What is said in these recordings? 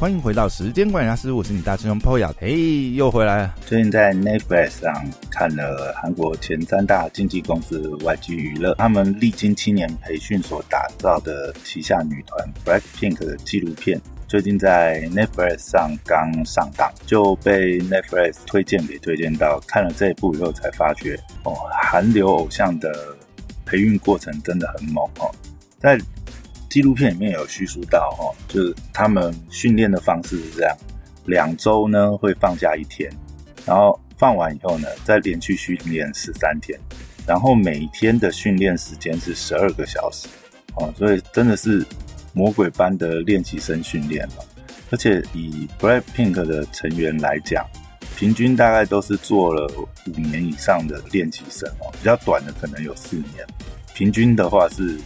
欢迎回到时间管理师，我是你大师兄 Poya，嘿，又回来了。最近在 Netflix 上看了韩国前三大经纪公司 YG 娱乐，他们历经七年培训所打造的旗下女团 Blackpink 的纪录片，最近在 Netflix 上刚上档，就被 Netflix 推荐给推荐到。看了这一部以后，才发觉哦，韩流偶像的培育过程真的很猛哦，在。纪录片里面有叙述到，哈，就是他们训练的方式是这样：两周呢会放假一天，然后放完以后呢再连续训练十三天，然后每天的训练时间是十二个小时，哦，所以真的是魔鬼般的练习生训练了。而且以 Blackpink 的成员来讲，平均大概都是做了五年以上的练习生哦，比较短的可能有四年，平均的话是。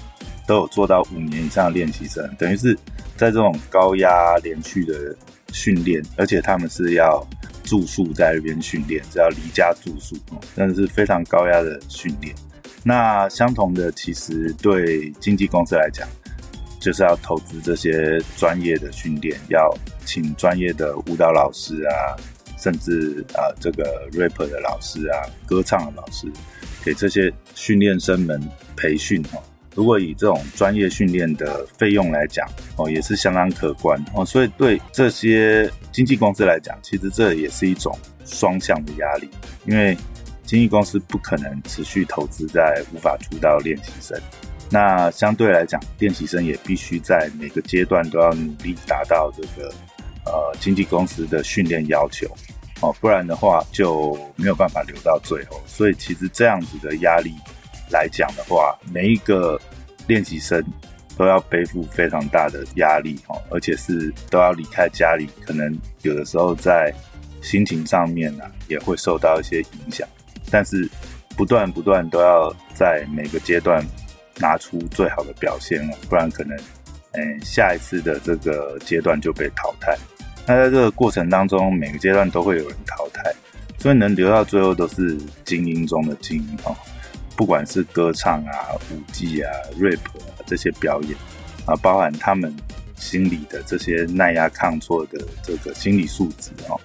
都有做到五年以上的练习生，等于是在这种高压连续的训练，而且他们是要住宿在那边训练，是要离家住宿，真的是非常高压的训练。那相同的，其实对经纪公司来讲，就是要投资这些专业的训练，要请专业的舞蹈老师啊，甚至啊这个 rapper 的老师啊，歌唱的老师，给这些训练生们培训哦。如果以这种专业训练的费用来讲，哦，也是相当可观哦。所以对这些经纪公司来讲，其实这也是一种双向的压力，因为经纪公司不可能持续投资在无法出道练习生，那相对来讲，练习生也必须在每个阶段都要努力达到这个呃经纪公司的训练要求哦，不然的话就没有办法留到最后。所以其实这样子的压力。来讲的话，每一个练习生都要背负非常大的压力哦，而且是都要离开家里，可能有的时候在心情上面呢也会受到一些影响。但是不断不断都要在每个阶段拿出最好的表现哦，不然可能嗯下一次的这个阶段就被淘汰。那在这个过程当中，每个阶段都会有人淘汰，所以能留到最后都是精英中的精英哦。不管是歌唱啊、舞技啊、rap 啊这些表演啊，包含他们心理的这些耐压抗挫的这个心理素质哦，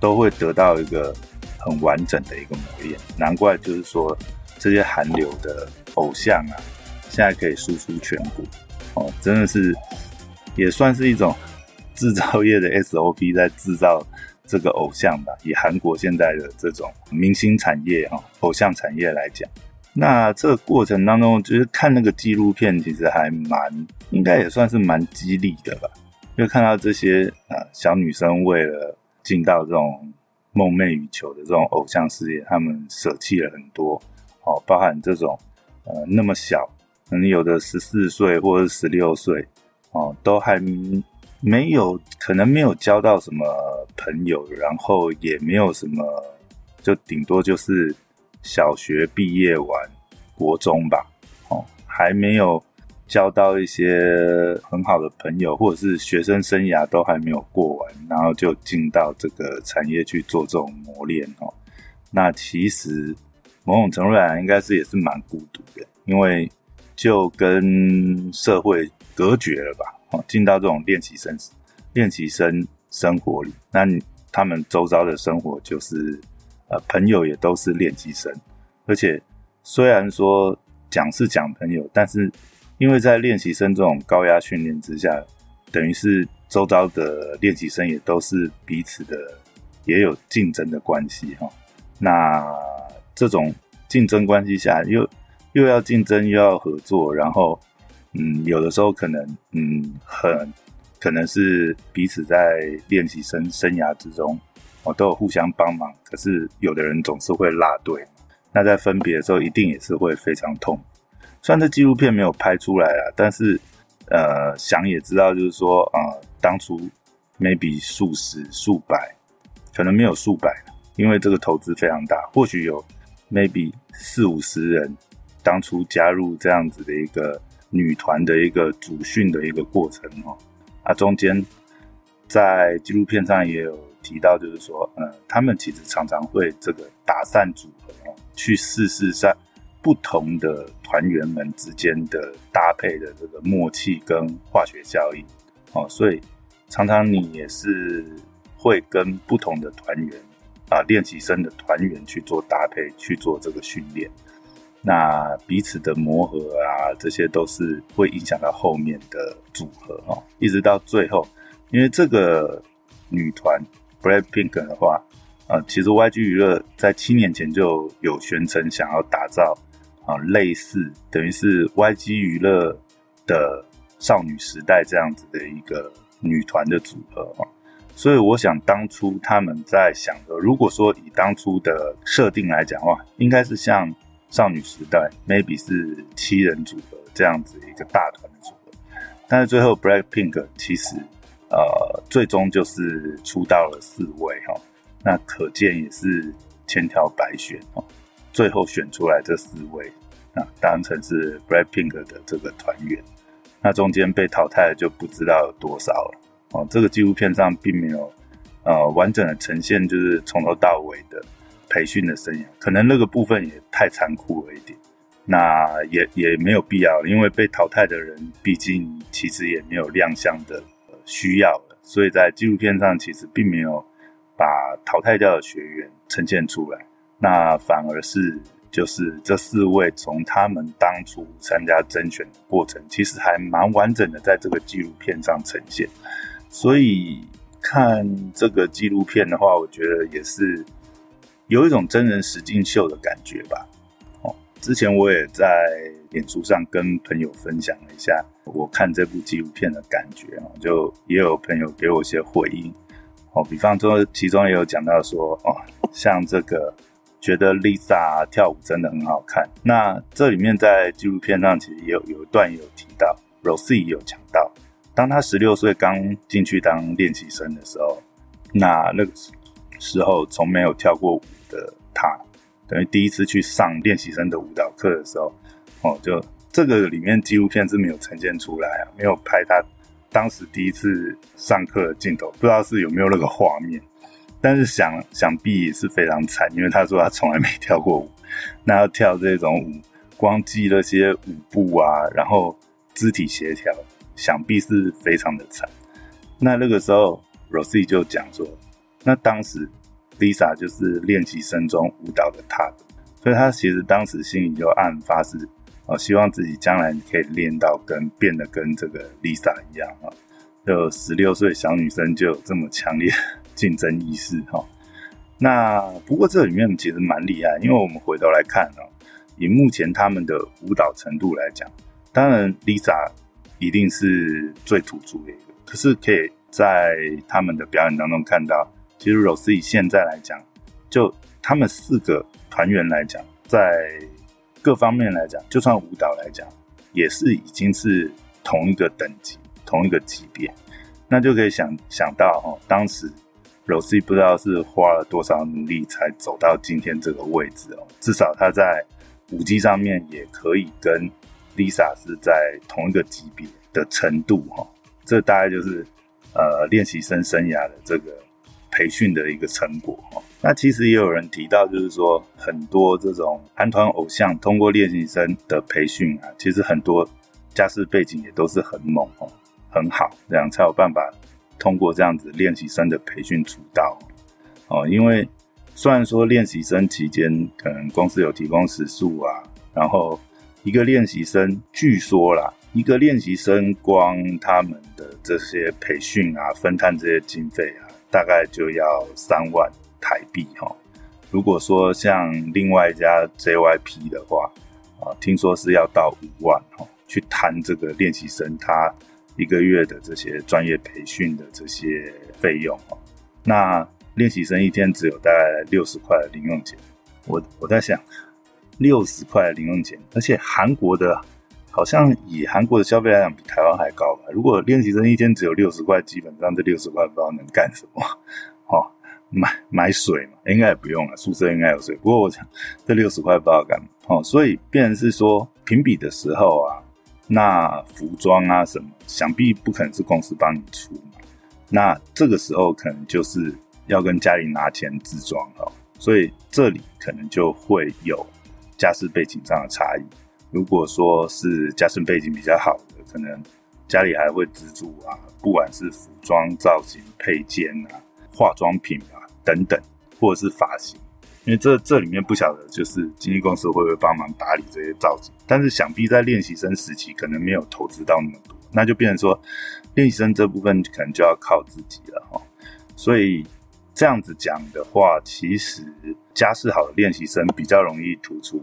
都会得到一个很完整的一个磨练。难怪就是说这些韩流的偶像啊，现在可以输出全国哦，真的是也算是一种制造业的 SOP，在制造这个偶像吧。以韩国现在的这种明星产业哈，偶像产业来讲。那这个过程当中，就是看那个纪录片，其实还蛮，应该也算是蛮激励的吧。就看到这些啊小女生为了进到这种梦寐以求的这种偶像事业，她们舍弃了很多，哦，包含这种呃那么小，可能有的十四岁或者十六岁，哦，都还没有，可能没有交到什么朋友，然后也没有什么，就顶多就是。小学毕业完，国中吧，哦，还没有交到一些很好的朋友，或者是学生生涯都还没有过完，然后就进到这个产业去做这种磨练哦。那其实某种程度来应该是也是蛮孤独的，因为就跟社会隔绝了吧，哦，进到这种练习生练习生生活里，那他们周遭的生活就是。呃，朋友也都是练习生，而且虽然说讲是讲朋友，但是因为在练习生这种高压训练之下，等于是周遭的练习生也都是彼此的也有竞争的关系哈。那这种竞争关系下，又又要竞争又要合作，然后嗯，有的时候可能嗯，很可能是彼此在练习生生涯之中。哦，都有互相帮忙，可是有的人总是会落队，那在分别的时候一定也是会非常痛。虽然这纪录片没有拍出来啊，但是呃，想也知道，就是说啊，当初 maybe 数十、数百，可能没有数百，因为这个投资非常大，或许有 maybe 四五十人当初加入这样子的一个女团的一个主训的一个过程哦，啊，中间在纪录片上也有。提到就是说，呃，他们其实常常会这个打散组合哦，去试试在不同的团员们之间的搭配的这个默契跟化学效应哦，所以常常你也是会跟不同的团员啊，练习生的团员去做搭配，去做这个训练。那彼此的磨合啊，这些都是会影响到后面的组合哦，一直到最后，因为这个女团 Blackpink 的话，呃，其实 YG 娱乐在七年前就有宣称想要打造啊类似等于是 YG 娱乐的少女时代这样子的一个女团的组合哦，所以我想当初他们在想的，如果说以当初的设定来讲的话，应该是像。少女时代 maybe 是七人组合这样子一个大团的组合，但是最后 Blackpink 其实呃最终就是出道了四位哈，那可见也是千挑百选哦，最后选出来这四位啊当成是 Blackpink 的这个团员，那中间被淘汰的就不知道有多少了哦，这个纪录片上并没有呃完整的呈现，就是从头到尾的。培训的生涯，可能那个部分也太残酷了一点，那也也没有必要，因为被淘汰的人毕竟其实也没有亮相的需要的，所以在纪录片上其实并没有把淘汰掉的学员呈现出来，那反而是就是这四位从他们当初参加甄选的过程，其实还蛮完整的在这个纪录片上呈现，所以看这个纪录片的话，我觉得也是。有一种真人实境秀的感觉吧。之前我也在脸书上跟朋友分享了一下我看这部纪录片的感觉哦，就也有朋友给我一些回应。哦，比方说其中也有讲到说，哦，像这个觉得 Lisa 跳舞真的很好看。那这里面在纪录片上其实也有有一段也有提到，Rosie 有讲到，当他十六岁刚进去当练习生的时候，那那个时候从没有跳过舞。的他，等于第一次去上练习生的舞蹈课的时候，哦，就这个里面纪录片是没有呈现出来啊，没有拍他当时第一次上课的镜头，不知道是有没有那个画面。但是想想必也是非常惨，因为他说他从来没跳过舞，那要跳这种舞，光记那些舞步啊，然后肢体协调，想必是非常的惨。那那个时候，Rosie 就讲说，那当时。Lisa 就是练习生中舞蹈的 top，，所以他其实当时心里就暗发誓，哦，希望自己将来可以练到跟变得跟这个 Lisa 一样啊，就十六岁小女生就有这么强烈竞争意识哈。那不过这里面其实蛮厉害，因为我们回头来看啊，以目前他们的舞蹈程度来讲，当然 Lisa 一定是最突出的一个，可是可以在他们的表演当中看到。其实 Rosie 现在来讲，就他们四个团员来讲，在各方面来讲，就算舞蹈来讲，也是已经是同一个等级、同一个级别。那就可以想想到哈，当时 Rosie 不知道是花了多少努力才走到今天这个位置哦。至少他在舞技上面也可以跟 Lisa 是在同一个级别的程度哈。这大概就是呃练习生生涯的这个。培训的一个成果哈，那其实也有人提到，就是说很多这种韩团偶像通过练习生的培训啊，其实很多家世背景也都是很猛哦，很好，这样才有办法通过这样子练习生的培训出道哦。因为虽然说练习生期间可能公司有提供食宿啊，然后一个练习生据说啦，一个练习生光他们的这些培训啊，分摊这些经费啊。大概就要三万台币哈。如果说像另外一家 JYP 的话，啊，听说是要到五万哈，去谈这个练习生他一个月的这些专业培训的这些费用哈。那练习生一天只有大概六十块的零用钱，我我在想，六十块的零用钱，而且韩国的。好像以韩国的消费来讲，比台湾还高吧？如果练习生一天只有六十块，基本上这六十块不知道能干什么。哦，买买水嘛，应该也不用了，宿舍应该有水。不过我想，这六十块不知道干嘛。哦，所以变成是说评比的时候啊，那服装啊什么，想必不可能是公司帮你出嘛。那这个时候可能就是要跟家里拿钱自装哦，所以这里可能就会有家世背景上的差异。如果说是家世背景比较好的，可能家里还会资助啊，不管是服装造型、配件啊、化妆品啊等等，或者是发型。因为这这里面不晓得就是经纪公司会不会帮忙打理这些造型，但是想必在练习生时期可能没有投资到那么多，那就变成说练习生这部分可能就要靠自己了哈。所以这样子讲的话，其实家世好的练习生比较容易突出，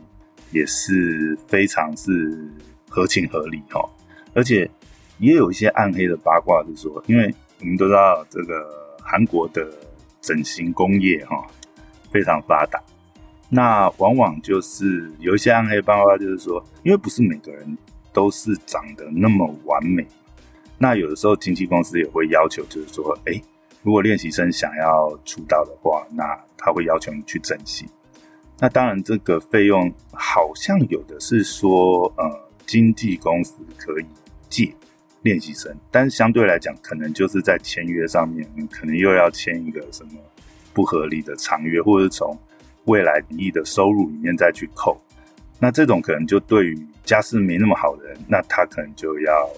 也是非常是合情合理哈。而且也有一些暗黑的八卦是说，因为我们都知道这个韩国的整形工业哈。非常发达，那往往就是有一些暗黑八卦，就是说，因为不是每个人都是长得那么完美，那有的时候经纪公司也会要求，就是说，哎，如果练习生想要出道的话，那他会要求你去整形。那当然，这个费用好像有的是说，呃，经纪公司可以借练习生，但是相对来讲，可能就是在签约上面，可能又要签一个什么。不合理的长约，或者是从未来亿的收入里面再去扣，那这种可能就对于家世没那么好的人，那他可能就要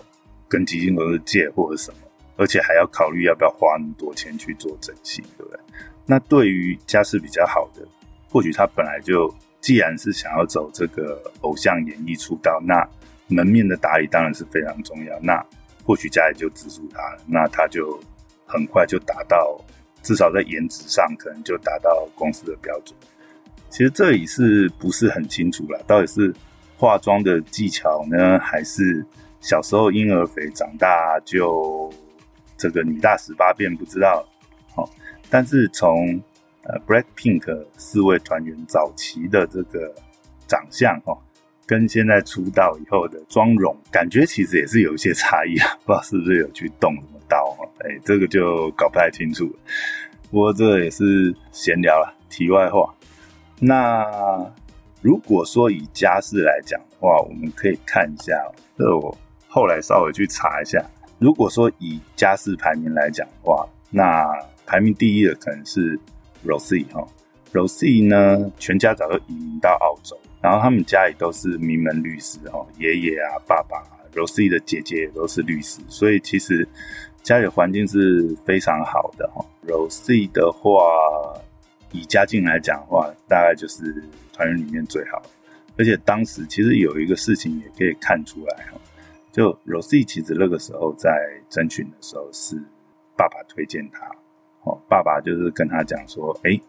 跟基金公司借或者什么，而且还要考虑要不要花那么多钱去做整形，对不对？那对于家世比较好的，或许他本来就既然是想要走这个偶像演艺出道，那门面的打理当然是非常重要。那或许家里就资助他，那他就很快就达到。至少在颜值上，可能就达到公司的标准。其实这里是不是很清楚了？到底是化妆的技巧呢，还是小时候婴儿肥，长大就这个女大十八变？不知道。好，但是从呃 Blackpink 四位团员早期的这个长相，哈，跟现在出道以后的妆容，感觉其实也是有一些差异啊。不知道是不是有去动什么刀？哎，这个就搞不太清楚。不过这也是闲聊了，题外话。那如果说以家世来讲的话，我们可以看一下。这我后来稍微去查一下。如果说以家世排名来讲的话，那排名第一的可能是 Rosie 哈。Rosie 呢，全家早就移民到澳洲，然后他们家里都是名门律师哈，爷爷啊、爸爸，Rosie 的姐姐也都是律师，所以其实。家里环境是非常好的哈。Rosie 的话，以家境来讲的话，大概就是团员里面最好。而且当时其实有一个事情也可以看出来哈，就 Rosie 其实那个时候在征询的时候是爸爸推荐他，哦，爸爸就是跟他讲说，哎，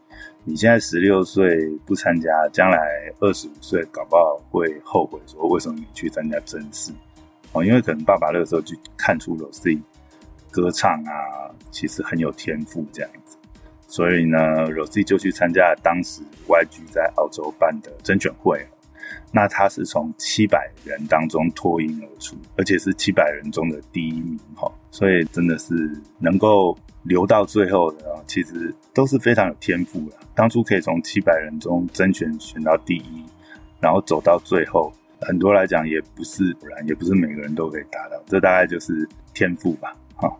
你现在十六岁不参加，将来二十五岁搞不好会后悔，说为什么你去参加甄试？哦，因为可能爸爸那个时候就看出 Rosie。歌唱啊，其实很有天赋这样子，所以呢，Rosie 就去参加了当时 YG 在澳洲办的甄选会。那他是从七百人当中脱颖而出，而且是七百人中的第一名哈，所以真的是能够留到最后的，其实都是非常有天赋的。当初可以从七百人中甄选选到第一，然后走到最后，很多来讲也不是不然，也不是每个人都可以达到，这大概就是天赋吧。哈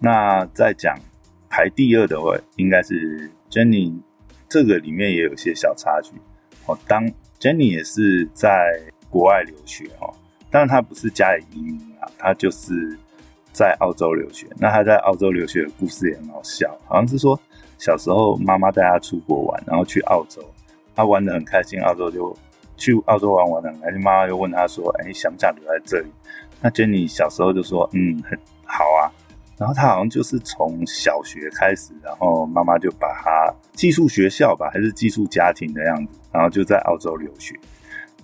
那再讲排第二的话，应该是 Jenny，这个里面也有些小插曲哦。当 Jenny 也是在国外留学哦，但是他不是家里移民啊，他就是在澳洲留学。那他在澳洲留学的故事也很好笑，好像是说小时候妈妈带他出国玩，然后去澳洲，他玩的很开心，澳洲就去澳洲玩玩的很开心。妈妈就问他说：“哎，想不想留在这里？”那杰尼小时候就说：“嗯，很好啊。”然后他好像就是从小学开始，然后妈妈就把他寄宿学校吧，还是寄宿家庭的样子，然后就在澳洲留学。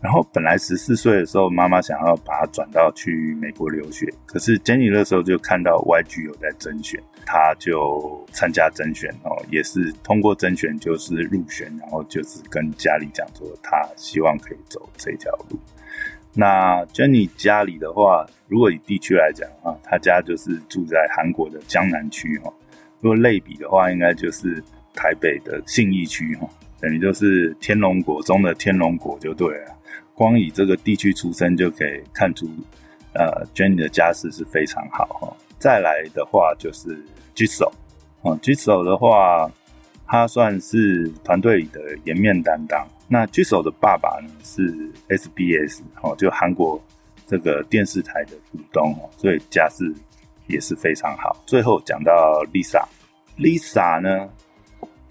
然后本来十四岁的时候，妈妈想要把他转到去美国留学，可是 Jenny 那时候就看到 YG 有在甄选，他就参加甄选哦，也是通过甄选就是入选，然后就是跟家里讲说他希望可以走这条路。那 Jenny 家里的话，如果以地区来讲啊，他家就是住在韩国的江南区哈。如果类比的话，应该就是台北的信义区哈，等于就是天龙国中的天龙国就对了。光以这个地区出身就可以看出，呃，Jenny 的家世是非常好哈。再来的话就是 Jisoo，哦，Jisoo 的话，他算是团队里的颜面担当。那 Jisoo 的爸爸呢是 SBS 哦，就韩国这个电视台的股东哦，所以家世也是非常好。最后讲到 Lisa，Lisa 呢，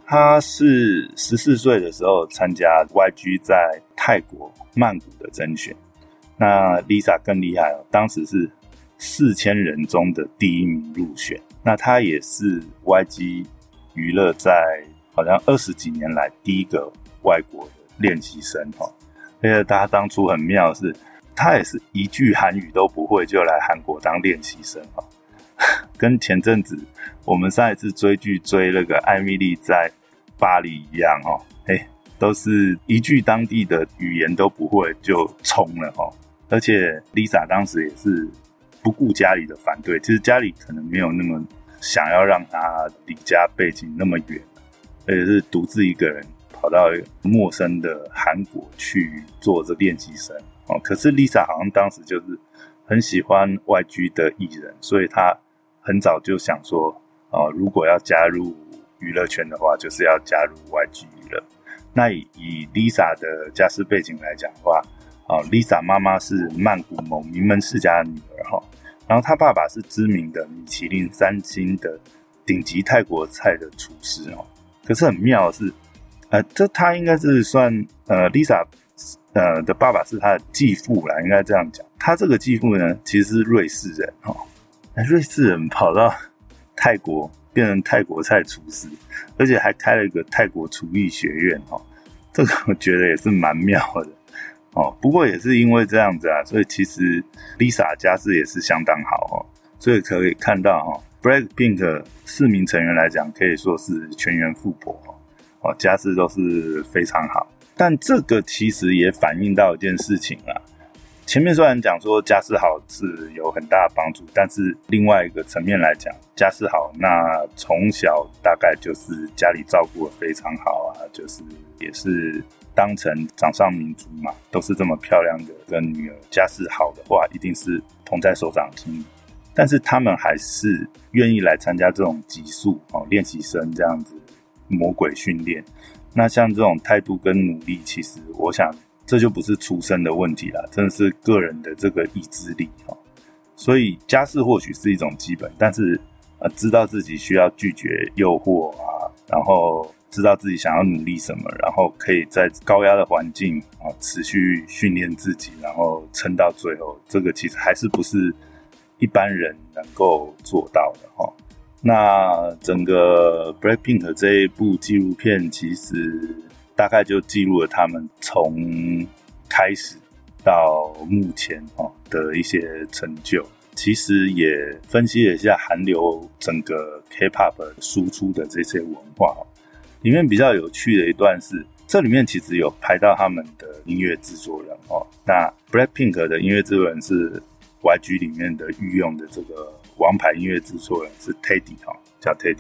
他是十四岁的时候参加 YG 在泰国曼谷的甄选。那 Lisa 更厉害哦，当时是四千人中的第一名入选。那他也是 YG 娱乐在好像二十几年来第一个外国的练习生哈。而且他当初很妙是，他也是一句韩语都不会就来韩国当练习生哈。跟前阵子我们上一次追剧追那个艾米丽在巴黎一样哦，哎，都是一句当地的语言都不会就冲了哈。而且 Lisa 当时也是不顾家里的反对，其实家里可能没有那么想要让她离家背景那么远，而且是独自一个人跑到陌生的韩国去做这练习生哦。可是 Lisa 好像当时就是很喜欢外居的艺人，所以她很早就想说，哦，如果要加入娱乐圈的话，就是要加入 YG 娱乐。那以以 Lisa 的家世背景来讲的话，哦，Lisa 妈妈是曼谷某名门世家的女儿哈，然后她爸爸是知名的米其林三星的顶级泰国菜的厨师哦。可是很妙的是，呃，这他应该是算呃 Lisa 呃的爸爸是他的继父啦，应该这样讲。他这个继父呢，其实是瑞士人哈，瑞士人跑到泰国变成泰国菜厨师，而且还开了一个泰国厨艺学院哦，这个我觉得也是蛮妙的。哦，不过也是因为这样子啊，所以其实 Lisa 家世也是相当好哦，所以可以看到哈，Blackpink 四名成员来讲，可以说是全员富婆哦，家世都是非常好。但这个其实也反映到一件事情啊，前面虽然讲说家世好是有很大的帮助，但是另外一个层面来讲，家世好，那从小大概就是家里照顾的非常好啊，就是也是。当成掌上明珠嘛，都是这么漂亮的个女儿，家世好的话，一定是捧在手掌心。但是他们还是愿意来参加这种极速哦练习生这样子魔鬼训练。那像这种态度跟努力，其实我想这就不是出身的问题了，真的是个人的这个意志力哦。所以家世或许是一种基本，但是呃，知道自己需要拒绝诱惑啊，然后。知道自己想要努力什么，然后可以在高压的环境啊持续训练自己，然后撑到最后，这个其实还是不是一般人能够做到的哈。那整个 Blackpink 这一部纪录片，其实大概就记录了他们从开始到目前哦的一些成就，其实也分析了一下韩流整个 K-pop 输出的这些文化。里面比较有趣的一段是，这里面其实有拍到他们的音乐制作人哦。那 Blackpink 的音乐制作人是 YG 里面的御用的这个王牌音乐制作人是 Teddy 哈，叫 Teddy。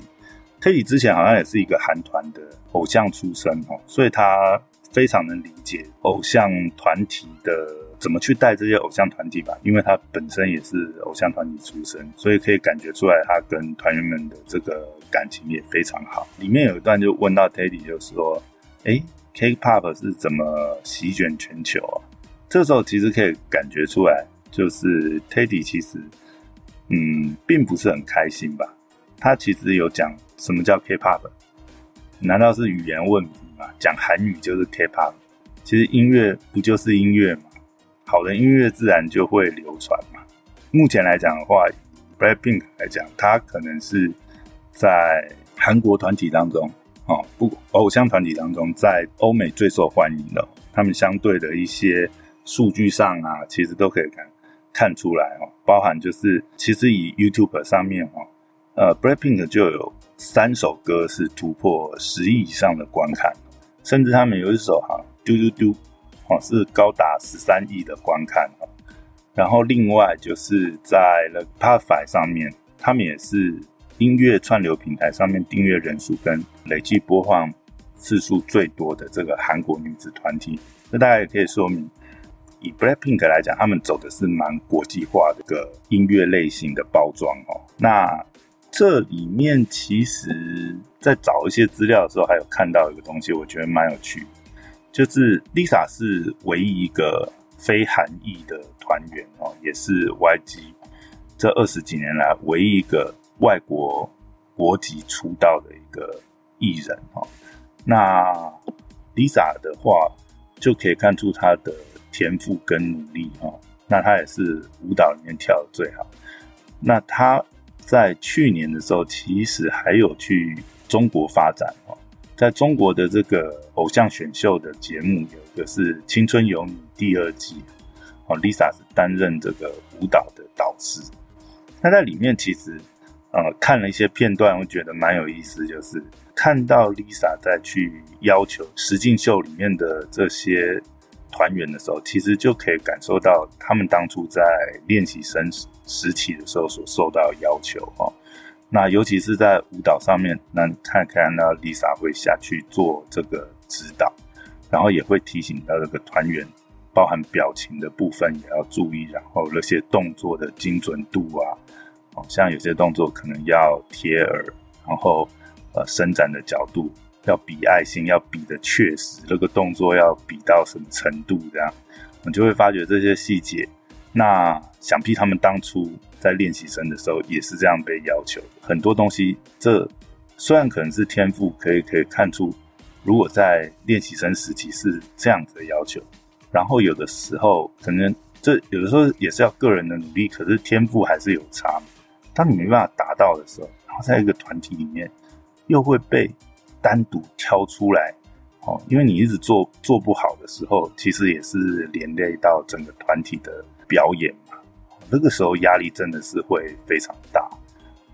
Teddy 之前好像也是一个韩团的偶像出身哦，所以他非常能理解偶像团体的怎么去带这些偶像团体吧，因为他本身也是偶像团体出身，所以可以感觉出来他跟团员们的这个。感情也非常好。里面有一段就问到 Teddy，就说：“哎，K-pop 是怎么席卷全球啊？”这时候其实可以感觉出来，就是 Teddy 其实嗯，并不是很开心吧。他其实有讲什么叫 K-pop？难道是语言问题吗？讲韩语就是 K-pop？其实音乐不就是音乐吗？好的音乐自然就会流传嘛。目前来讲的话，Blackpink 来讲，它可能是。在韩国团体当中，哦，不偶像团体当中，在欧美最受欢迎的，他们相对的一些数据上啊，其实都可以看看出来哦。包含就是，其实以 YouTube 上面哦，呃，Blackpink 就有三首歌是突破十亿以上的观看，甚至他们有一首哈嘟嘟嘟，哦，是高达十三亿的观看哦。然后另外就是在 The p a t i f y 上面，他们也是。音乐串流平台上面订阅人数跟累计播放次数最多的这个韩国女子团体，那大家也可以说明，以 Blackpink 来讲，他们走的是蛮国际化的个音乐类型的包装哦。那这里面其实，在找一些资料的时候，还有看到一个东西，我觉得蛮有趣，就是 Lisa 是唯一一个非韩裔的团员哦，也是 YG 这二十几年来唯一一个外国国籍出道的一个艺人哦。那 Lisa 的话，就可以看出她的天赋跟努力哦。那她也是舞蹈里面跳的最好。那她在去年的时候，其实还有去中国发展哦。在中国的这个偶像选秀的节目，有一个是《青春有你》第二季，哦，Lisa 是担任这个舞蹈的导师。那在里面其实，呃，看了一些片段，我觉得蛮有意思，就是看到 Lisa 在去要求实境秀里面的这些团员的时候，其实就可以感受到他们当初在练习生时期的时候所受到要求哦。那尤其是在舞蹈上面，那看看那 Lisa 会下去做这个指导，然后也会提醒到这个团员，包含表情的部分也要注意，然后那些动作的精准度啊，哦，像有些动作可能要贴耳，然后呃伸展的角度要比爱心，要比的确实，那个动作要比到什么程度这样，我就会发觉这些细节。那想必他们当初。在练习生的时候也是这样被要求，很多东西。这虽然可能是天赋，可以可以看出，如果在练习生时期是这样子的要求，然后有的时候可能这有的时候也是要个人的努力，可是天赋还是有差。当你没办法达到的时候，然后在一个团体里面又会被单独挑出来，哦，因为你一直做做不好的时候，其实也是连累到整个团体的表演嘛。那个时候压力真的是会非常大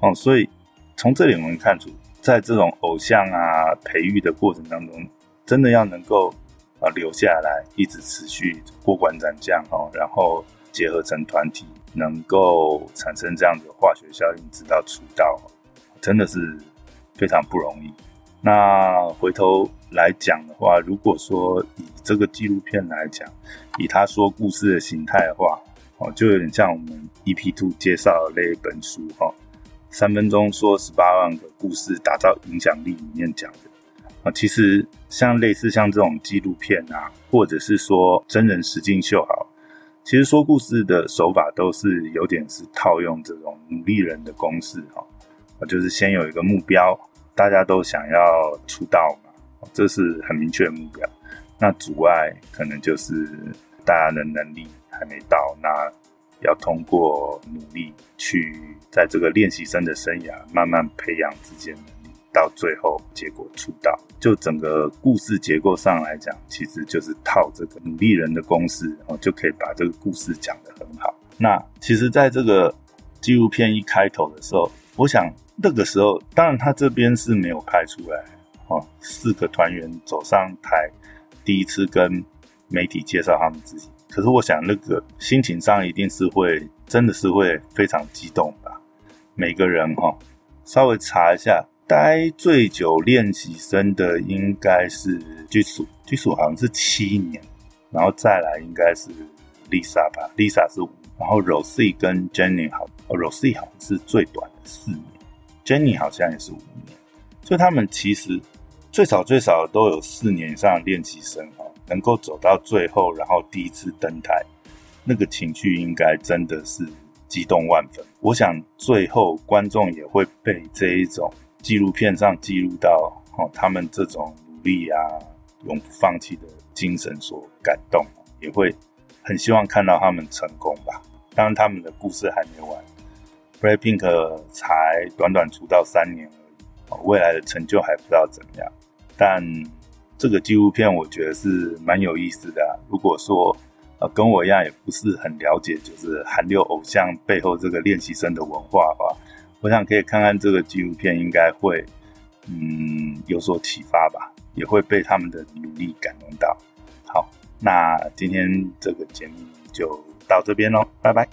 哦，所以从这里我们看出，在这种偶像啊培育的过程当中，真的要能够啊留下来，一直持续过关斩将哦，然后结合成团体，能够产生这样的化学效应，直到出道，真的是非常不容易。那回头来讲的话，如果说以这个纪录片来讲，以他说故事的形态的话，哦，就有点像我们 EP Two 介绍的那一本书哈，三分钟说十八万个故事，打造影响力里面讲的。啊，其实像类似像这种纪录片啊，或者是说真人实境秀，好，其实说故事的手法都是有点是套用这种努力人的公式哈，就是先有一个目标，大家都想要出道嘛，这是很明确的目标，那阻碍可能就是大家的能力。还没到，那要通过努力去在这个练习生的生涯慢慢培养自己的能力，到最后结果出道。就整个故事结构上来讲，其实就是套这个努力人的公式，然后就可以把这个故事讲得很好。那其实，在这个纪录片一开头的时候，我想那个时候，当然他这边是没有拍出来哦，四个团员走上台，第一次跟媒体介绍他们自己。可是我想，那个心情上一定是会，真的是会非常激动吧。每个人哈，稍微查一下，待最久练习生的应该是居属，居属好像是七年，然后再来应该是 Lisa 吧，Lisa 是五，然后 Rosie 跟 Jenny 好哦，Rosie 好像是最短的四年，Jenny 好像也是五年，所以他们其实最少最少都有四年以上的练习生哈。能够走到最后，然后第一次登台，那个情绪应该真的是激动万分。我想最后观众也会被这一种纪录片上记录到哦，他们这种努力啊、永不放弃的精神所感动，也会很希望看到他们成功吧。当然，他们的故事还没完，BLACKPINK 才短短出道三年而已，未来的成就还不知道怎么样，但。这个纪录片我觉得是蛮有意思的。如果说呃跟我一样也不是很了解，就是韩流偶像背后这个练习生的文化的话，我想可以看看这个纪录片，应该会嗯有所启发吧，也会被他们的努力感动到。好，那今天这个节目就到这边喽，拜拜。